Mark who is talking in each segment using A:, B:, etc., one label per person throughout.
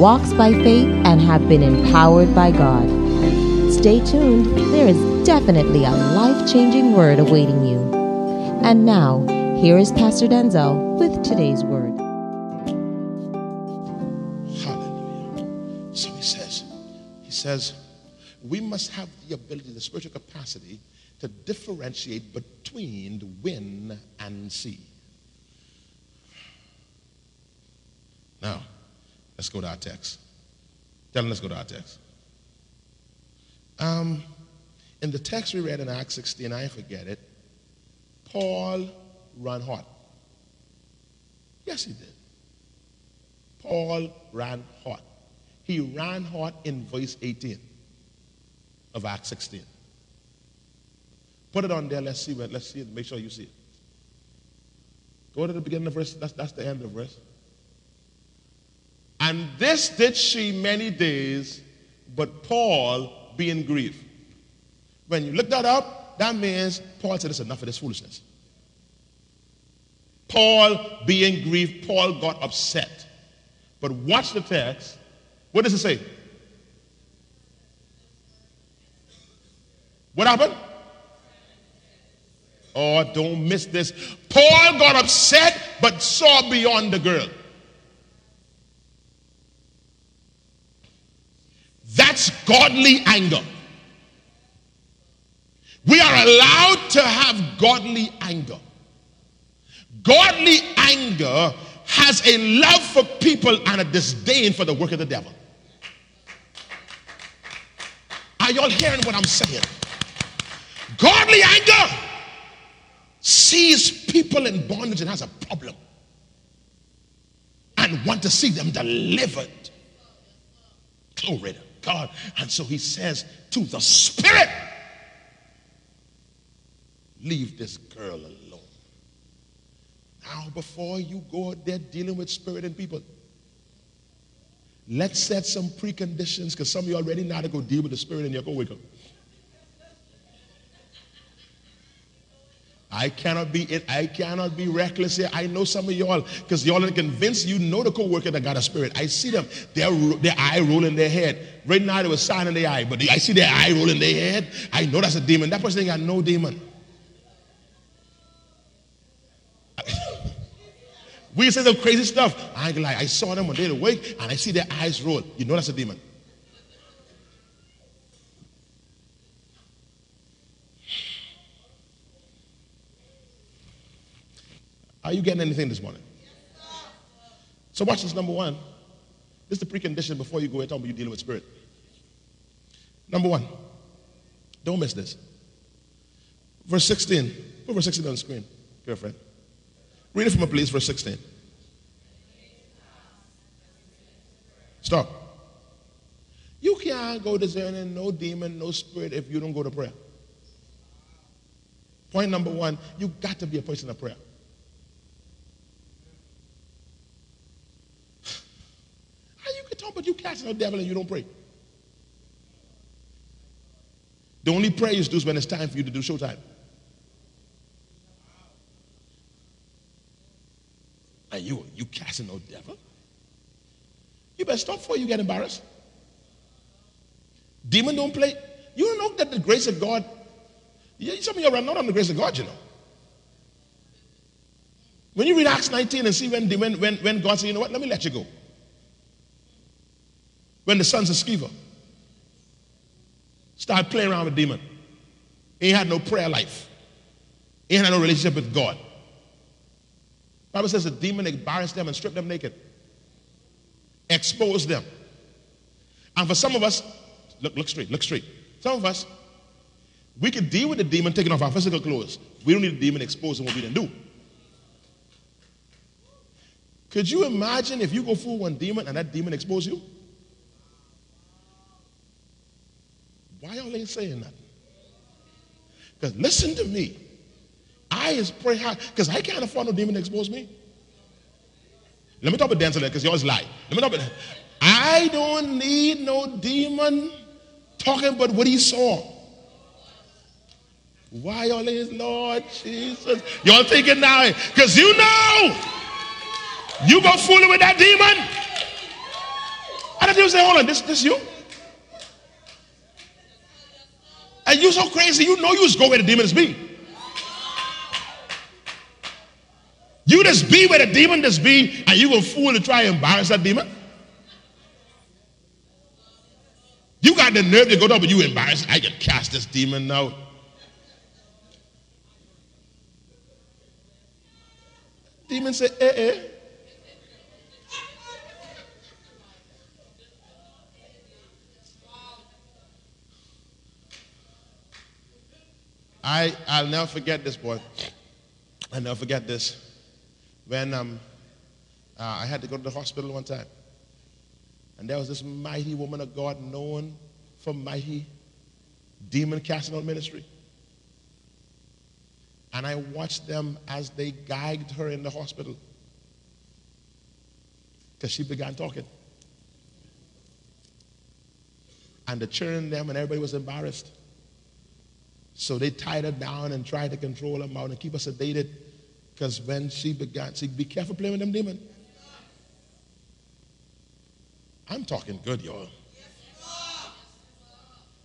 A: walks by faith, and have been empowered by God. Stay tuned, there is definitely a life changing word awaiting you. And now, here is Pastor Denczil with today's word.
B: Hallelujah. So he says, he says, we must have the ability, the spiritual capacity to differentiate between the wind and sea. Now, Let's go to our text. Tell them, let's go to our text. Um, in the text we read in Acts 16, I forget it, Paul ran hot. Yes, he did. Paul ran hot. He ran hot in verse 18 of Acts 16. Put it on there. Let's see. Let's see it. Make sure you see it. Go to the beginning of verse. That's, that's the end of verse. And this did she many days, but Paul being grieved. When you look that up, that means Paul said, It's enough of this foolishness. Paul being grieved, Paul got upset. But watch the text. What does it say? What happened? Oh, don't miss this. Paul got upset but saw beyond the girl. That's godly anger. We are allowed to have godly anger. Godly anger has a love for people and a disdain for the work of the devil. Are y'all hearing what I'm saying? Godly anger sees people in bondage and has a problem and want to see them delivered. Glory to God. And so he says to the spirit, leave this girl alone. Now, before you go out there dealing with spirit and people, let's set some preconditions because some of you already know how to go deal with the spirit in your co-worker. I cannot be it. I cannot be reckless here. I know some of y'all because y'all are convinced you know the co-worker that got a spirit. I see them. Their their eye rolling their head. Right now they were signing their eye, but I see their eye rolling their head. I know that's a demon. That person ain't got no demon. we say some crazy stuff. I ain't gonna. I saw them when they were awake and I see their eyes roll. You know that's a demon. Are you getting anything this morning? So watch this number one. This is the precondition before you go talk about you dealing with spirit. Number one, don't miss this. Verse 16. Put verse 16 on the screen, girlfriend. Read it from a place, verse 16. Stop. You can't go discerning no demon, no spirit if you don't go to prayer. Point number one, you got to be a person of prayer. but you casting out devil and you don't pray. The only prayer you do is when it's time for you to do showtime. And you, you casting out devil? You better stop before you get embarrassed. Demon don't play. You don't know that the grace of God, some of you are not on the grace of God, you know. When you read Acts 19 and see when, when, when God said, you know what, let me let you go when the sons of Sceva started playing around with demon. He had no prayer life. He had no relationship with God. Bible says the demon embarrassed them and stripped them naked, exposed them. And for some of us, look, look straight, look straight. Some of us, we can deal with the demon taking off our physical clothes. We don't need the demon exposing what we didn't do. Could you imagine if you go fool one demon and that demon expose you? Why y'all ain't saying nothing? Because listen to me. I is pray hard because I can't afford no demon to expose me. Let me talk about Denczil because you always lie. Let me talk about that. I don't need no demon talking about what he saw. Why y'all is Lord Jesus? Y'all thinking now, because you know you go fooling with that demon. And the demon say, hold on, this, this you? You so crazy, you know you just go where the demons be. You just be where the demon just be, and you gonna fool to try and embarrass that demon? You got the nerve to go down, but you embarrassed. I can cast this demon out. Demon say, eh, eh. I, I'll never forget this, boy. I'll never forget this. When um, uh, I had to go to the hospital one time, and there was this mighty woman of God known for mighty demon casting out ministry. And I watched them as they gagged her in the hospital because she began talking. And the children, them, and everybody was embarrassed. So they tied her down and tried to control her mouth and keep her sedated. Because when she began, see, be careful playing with them demons. I'm talking good, y'all.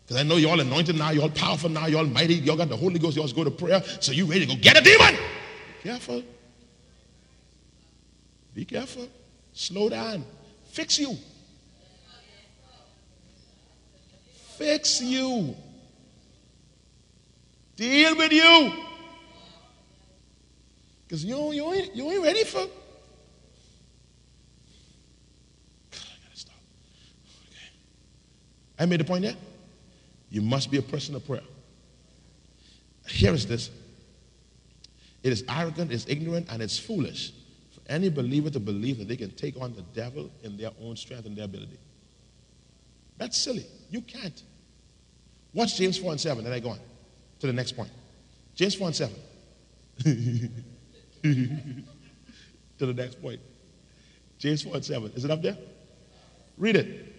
B: Because I know y'all anointed now, y'all powerful now, y'all mighty, y'all got the Holy Ghost, y'all go to prayer, so you ready to go get a demon. Be careful. Be careful. Slow down. Fix you. Fix you. Deal with you. Because you, you, ain't, you ain't ready for. I gotta stop. Okay. I made the point yet? You must be a person of prayer. Here is this it is arrogant, it's ignorant, and it's foolish for any believer to believe that they can take on the devil in their own strength and their ability. That's silly. You can't. Watch James 4 and 7, and I go on to the next point. James 4 and 7. to the next point. James 4 and 7. Is it up there? Read it.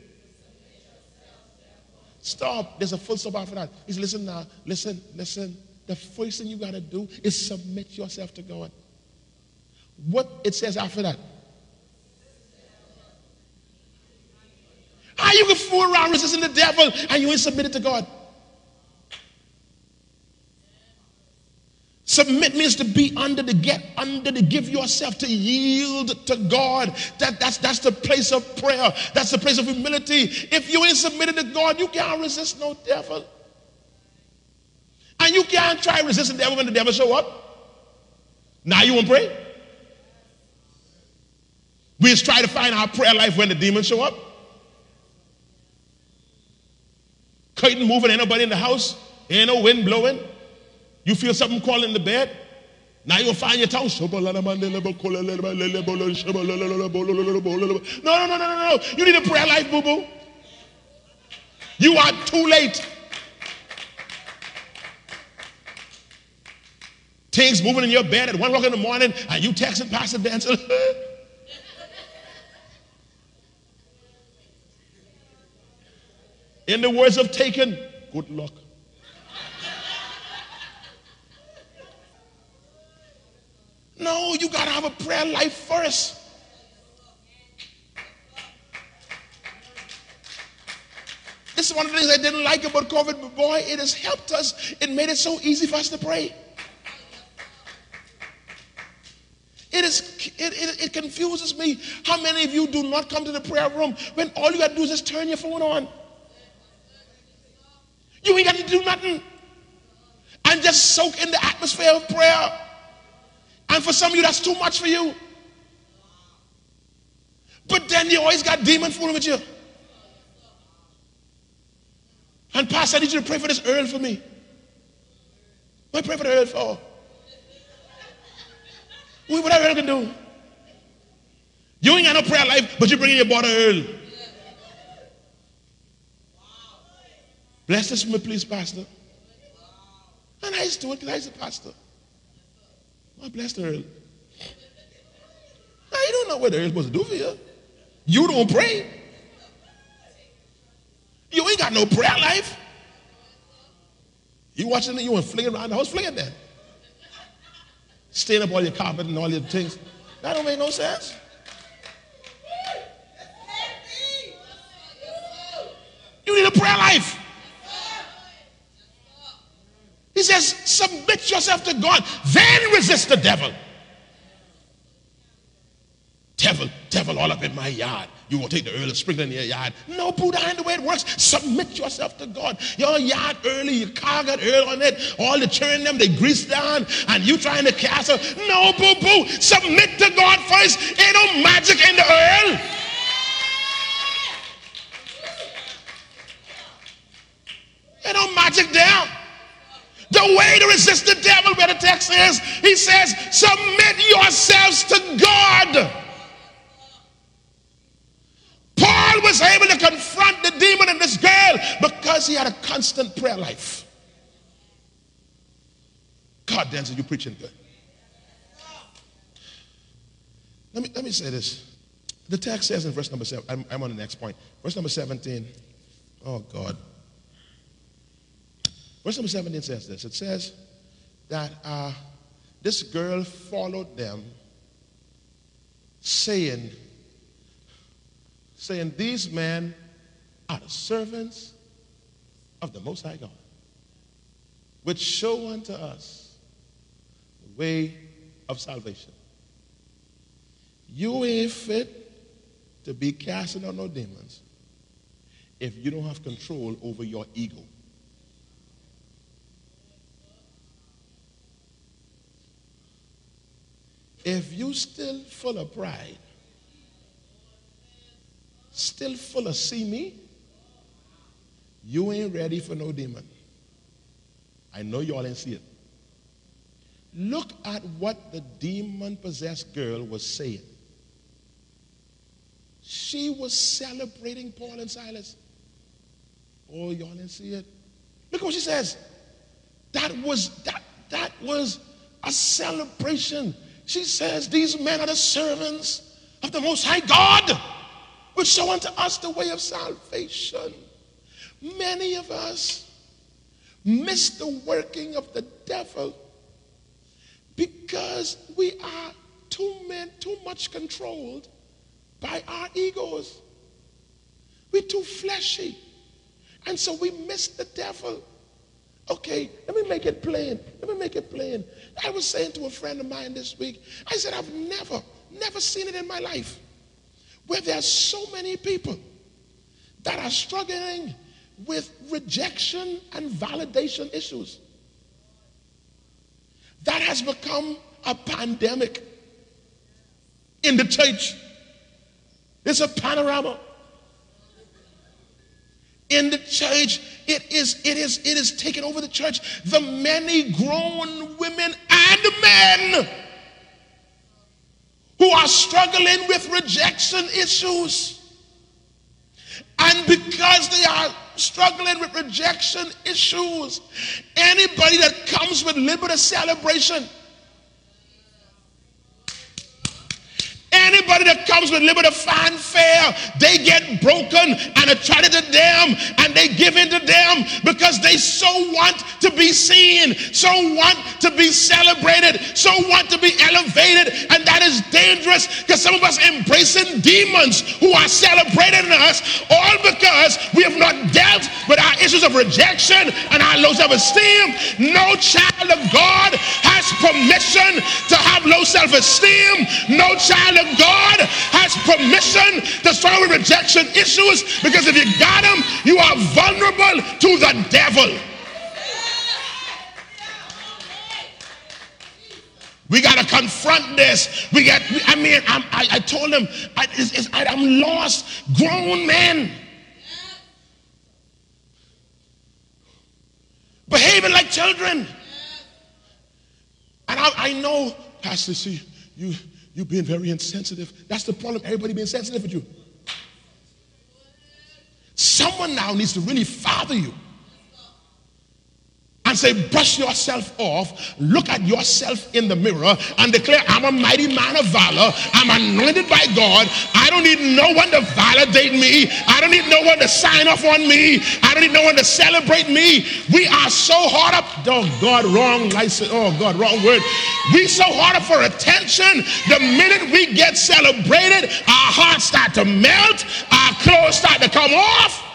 B: Stop. There's a full stop after that. He's listen now. Listen, listen. The first thing you got to do is submit yourself to God. What it says after that. How you can fool around resisting the devil and you ain't submitted to God? Submit means to be under the get under to give yourself to yield to God. That, that's that's the place of prayer. That's the place of humility. If you ain't submitted to God, you can't resist no devil. And you can't try resisting the devil when the devil show up. Now you won't pray. We just try to find our prayer life when the demons show up. Curtain moving, ain't nobody in the house, ain't no wind blowing. You feel something crawling in the bed? Now you'll find your tongue. No, no, no, no, no, no. You need a prayer life, boo boo. You are too late. Things moving in your bed at one o'clock in the morning, and you texting Pastor Denczil. in the words of Taken, good luck. No, you got to have a prayer life first. This is one of the things I didn't like about COVID, but boy, it has helped us. It made it so easy for us to pray. It, is, it, it, it confuses me how many of you do not come to the prayer room when all you got to do is just turn your phone on. You ain't got to do nothing. And just soak in the atmosphere of prayer. And for some of you, that's too much for you. But then you always got demon fooling with you. And Pastor, I need you to pray for this Earl for me. What pray for the Earl for? What Earl can do? You ain't got no prayer life, but you bring in your brother Earl. Bless this me, please, Pastor. And I used to do it because I a pastor. I bless the Earl. Now, you don't know what the Earl's supposed to do for you. You don't pray. You ain't got no prayer life. You watching it, you want fling around the house, fling it there. Stain up all your carpet and all your things. That don't make no sense. You need a prayer life. He says, submit yourself to God, then resist the devil. Devil, devil all up in my yard. You will take the early sprinkle in your yard. No, Buddha, ain't the way it works. Submit yourself to God. Your yard early, your car got early on it, all the churn them, they grease down, and you trying to cast her. No, boo boo. Submit to God first. Ain't no magic in the earl. Ain't no magic there. The way to resist the devil, where the text is, he says, submit yourselves to God. Paul was able to confront the demon in this girl because he had a constant prayer life. God, Denczil, you're preaching good. Let me, let me say this. The text says in verse number seven, I'm, I'm on the next point. Verse number 17. Oh, God. Verse number 17 says this it says that uh, this girl followed them, saying, saying, These men are the servants of the Most High God, which show unto us the way of salvation. You ain't fit to be casting out no demons if you don't have control over your ego. If you still full of pride, still full of see me, you ain't ready for no demon. I know y'all ain't see it. Look at what the demon possessed girl was saying. She was celebrating Paul and Silas. Oh, y'all didn't see it. Look what she says. That was that that was a celebration. She says, These men are the servants of the Most High God, which show unto us the way of salvation. Many of us miss the working of the devil because we are too, men, too much controlled by our egos. We're too fleshy. And so we miss the devil. Okay, let me make it plain. Let me make it plain. I was saying to a friend of mine this week, I said, I've never, never seen it in my life where there are so many people that are struggling with rejection and validation issues. That has become a pandemic in the church. It's a panorama in the church. It is, it is, it is taken over the church. The many grown women and men who are struggling with rejection issues. And because they are struggling with rejection issues, anybody that comes with liberty celebration Anybody that comes with liberty fanfare, they get broken and attracted to them and they give in to them because they so want to be seen, so want to be celebrated, so want to be elevated. And that is dangerous because some of us embracing demons who are celebrating us all because we have not dealt with our issues of rejection and our low self-esteem. No child of God has permission to have low self-esteem. No child of God has permission to struggle with rejection issues because if you got them, you are vulnerable to the devil. We got to confront this. We got, I mean, I'm, I, I told him, I, it's, it's, I, I'm lost. Grown men. Behaving like children. And I, I know, Pastor, see, you, you being very insensitive. That's the problem. Everybody being sensitive with you. Someone now needs to really father you and say, brush yourself off, look at yourself in the mirror, and declare, I'm a mighty man of valor. I'm anointed by God. I don't need no one to validate me. I don't need no one to sign off on me. I don't need no one to celebrate me. We are so hard up. Oh, God, wrong license. Oh, God, wrong word. We so hard up for attention. The minute we get celebrated, our hearts start to melt, our clothes start to come off.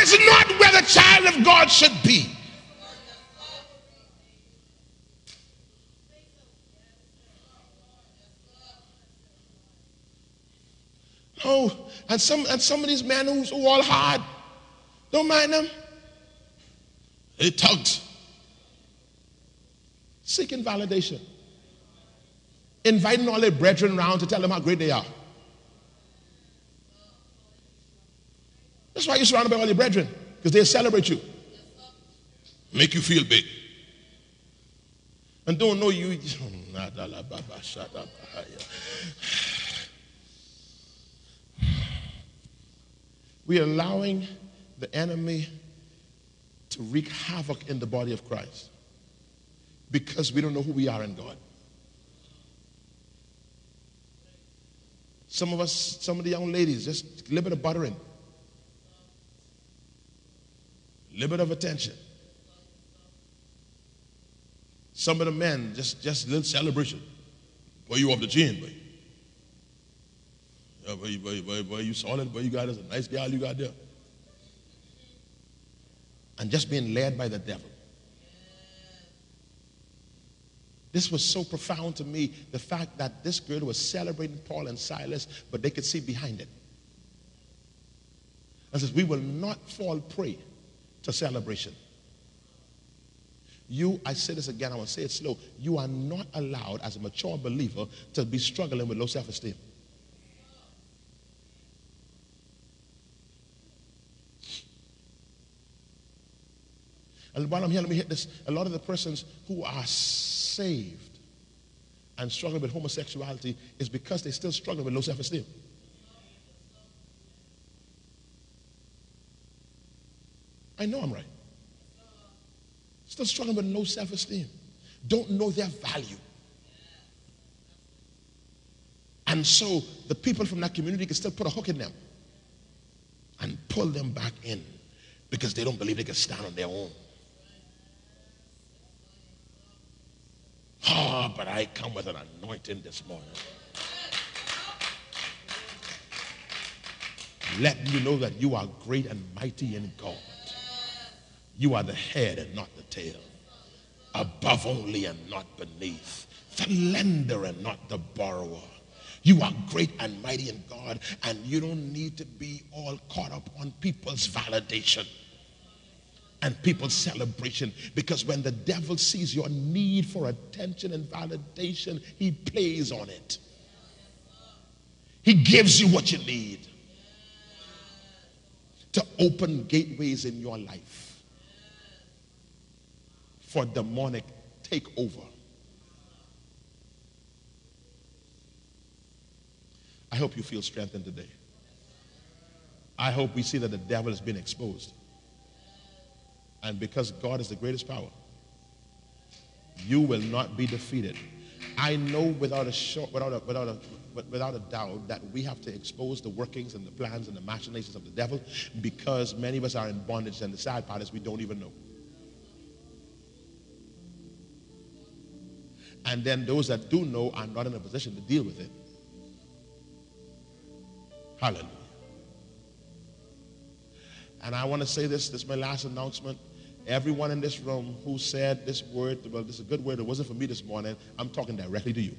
B: Is not where the child of God should be. Oh, and some and some of these men who's who all hard, don't mind them. They tugged. Seeking validation. Inviting all their brethren around to tell them how great they are. That's why you're surrounded by all your brethren, because they celebrate you, make you feel big. And don't know you. We're allowing the enemy to wreak havoc in the body of Christ because we don't know who we are in God. Some of us, some of the young ladies, just a little bit of buttering. Little bit of attention. Some of the men, just, just little celebration. Boy, you off the chain, boy. Yeah, boy, boy, boy, boy, you solid, boy, you got us a nice gal you got there. And just being led by the devil. This was so profound to me, the fact that this girl was celebrating Paul and Silas, but they could see behind it. And says, We will not fall prey to celebration. You, I say this again, I want to say it slow. You are not allowed as a mature believer to be struggling with low self esteem. And while I'm here, let me hit this. A lot of the persons who are saved and struggling with homosexuality is because they still struggle with low self esteem. I know I'm right. Still struggling with low self esteem. Don't know their value. And so the people from that community can still put a hook in them and pull them back in because they don't believe they can stand on their own. Oh, but I come with an anointing this morning. Let you know that you are great and mighty in God. You are the head and not the tail, above only and not beneath, the lender and not the borrower. You are great and mighty in God, and you don't need to be all caught up on people's validation and people's celebration because when the devil sees your need for attention and validation, he plays on it. He gives you what you need to open gateways in your life for demonic takeover. I hope you feel strengthened today. I hope we see that the devil has been exposed. And because God is the greatest power, you will not be defeated. I know without a, short, without, a, without, a, without a doubt that we have to expose the workings and the plans and the machinations of the devil because many of us are in bondage, and the sad part is we don't even know. And then those that do know are not in a position to deal with it. Hallelujah. And I want to say this, this is my last announcement. Everyone in this room who said this word, well, this is a good word, it wasn't for me this morning, I'm talking directly to you.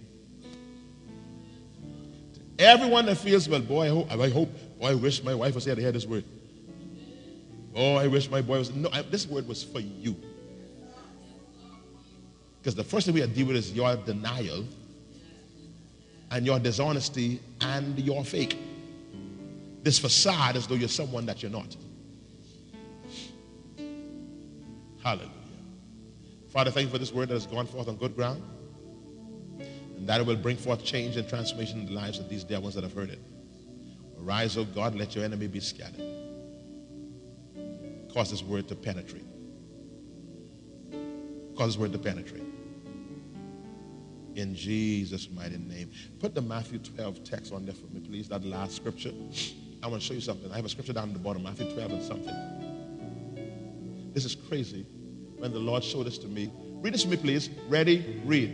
B: Everyone that feels, well, boy, I hope, I hope boy, I wish my wife was here to hear this word. Oh, I wish my boy was. No, I, this word was for you. Because the first thing we have to deal with is your denial and your dishonesty and your fake. This facade as though you're someone that you're not. Hallelujah. Father, thank you for this word that has gone forth on good ground. And that it will bring forth change and transformation in the lives of these dear ones that have heard it. Arise, O God, let your enemy be scattered. Cause this word to penetrate. Cause this word to penetrate. In Jesus' mighty name. Put the Matthew 12 text on there for me, please. That last scripture. I want to show you something. I have a scripture down at the bottom, Matthew 12 and something. This is crazy when the Lord showed this to me. Read this to me, please. Ready? Read.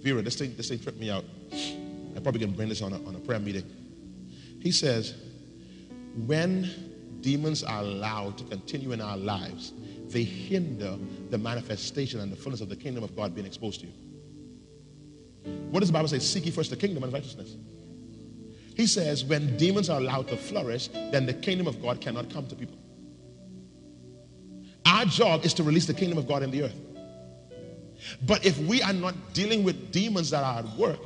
B: Vera, this thing, this thing tripped me out. I probably can bring this on a, on a prayer meeting. He says, when demons are allowed to continue in our lives, they hinder the manifestation and the fullness of the kingdom of God being exposed to you. What does the Bible say? Seek ye first the kingdom and righteousness. He says, when demons are allowed to flourish, then the kingdom of God cannot come to people. Our job is to release the kingdom of God in the earth. But if we are not dealing with demons that are at work,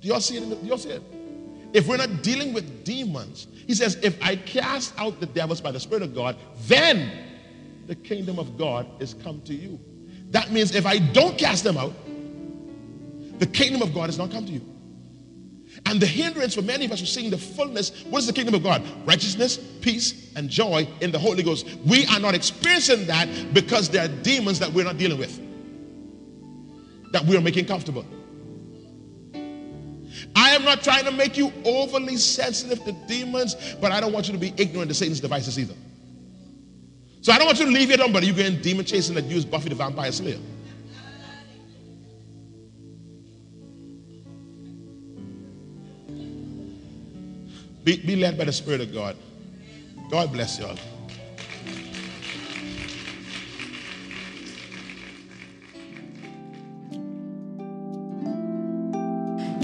B: do y'all see it? Do y'all see it? If we're not dealing with demons, he says, if I cast out the devils by the Spirit of God, then the kingdom of God is come to you. That means if I don't cast them out, the kingdom of God has not come to you. And the hindrance for many of us who are seeing the fullness, what is the kingdom of God? Righteousness, peace, and joy in the Holy Ghost. We are not experiencing that because there are demons that we're not dealing with, that we are making comfortable. I am not trying to make you overly sensitive to demons, but I don't want you to be ignorant to Satan's devices either. So I don't want you to leave your home, but you're going demon chasing that use Buffy the Vampire Slayer. Be, be led by the Spirit of God. God bless you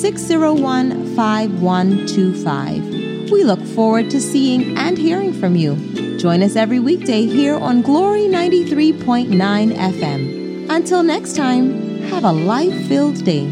A: 601 5125. We look forward to seeing and hearing from you. Join us every weekday here on Glory 93.9 FM. Until next time, have a life filled day.